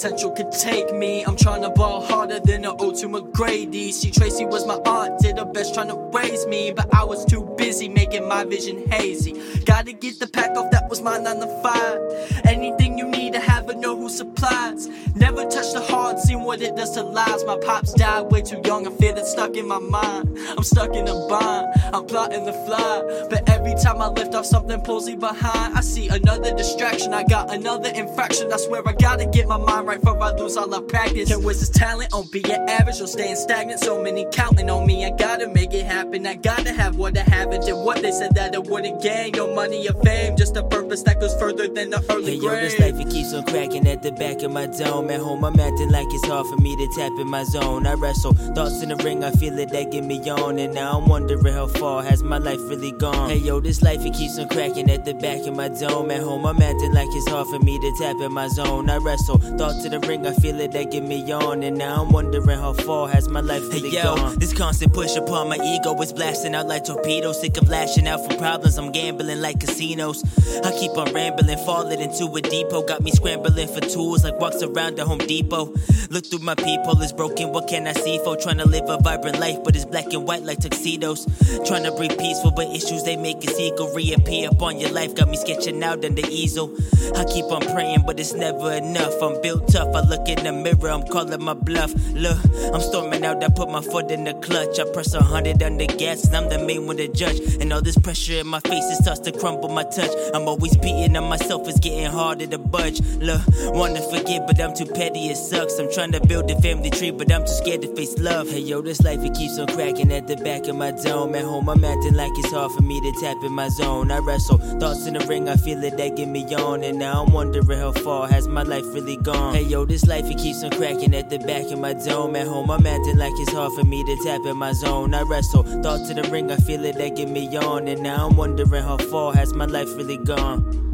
potential could take me. I'm trying to ball harder than an O2 McGrady. See, Tracy was my aunt, did her best trying to raise me, but I was too busy making my vision hazy. Gotta get the pack off, that was my 9 to 5. Anything you need to have a know who supplies. Never touched the heart, seen what it does to lives. My pops died way too young, I feel it stuck in my mind. I'm stuck in a bind, I'm plotting the fly. But every time I lift off, something pulls me behind. I see another distraction, I got another infraction. I swear I gotta get my mind right before I lose all I practice. Can waste this talent on being average or staying stagnant. So many counting on me, I gotta make it happen. I gotta have what I haven't. And what they said that I wouldn't gain, no money or fame. Just a purpose that goes further than the early Hey yo, grave. this life it keeps on cracking at the back of my dome. At home, I'm acting like it's hard for me to tap in my zone. I wrestle thoughts in the ring, I feel it that get me on, and now I'm wondering how far has my life really gone. Hey yo, this life it keeps on cracking at the back of my dome. At home, I'm acting like it's hard for me to tap in my zone. I wrestle thoughts to the ring, I feel it that get me on, and now I'm wondering how far has my life really Hey yo, gone. this constant push upon my ego is blasting out like torpedoes. Sick of lashing out for problems, I'm gambling like casinos. I keep on rambling, falling into a depot. Got me scrambling for tools like walks around the Home Depot. Look through my peephole, it's broken. What can I see for? Trying to live a vibrant life, but it's black and white like tuxedos. Trying to breathe peaceful, but issues they make us ego reappear upon your life. Got me sketching out on the easel. I keep on praying, but it's never enough. I'm built tough. I look in the mirror, I'm calling my bluff. Look, I'm storming out. I put my foot in the clutch. I press a hundred on the gas, and I'm the main one to judge. And all this pressure in my face, it starts to crumble my touch. I'm always beating on myself, it's getting harder to budge. Look, wanna forget, but I'm too petty, it sucks. I'm trying to build a family tree, but I'm too scared to face love. Hey yo, this life it keeps on cracking at the back of my dome. At home, I'm acting like it's hard for me to tap in my zone. I wrestle thoughts in the ring, I feel it that get me on, and now I'm wondering how far has my life really gone. Hey yo, this life it keeps on cracking at the back of my dome. At home, I'm acting like it's hard for me to tap in my zone. I wrestle thoughts to the ring, I feel it that get me on, and now I'm wondering how far has my life really gone.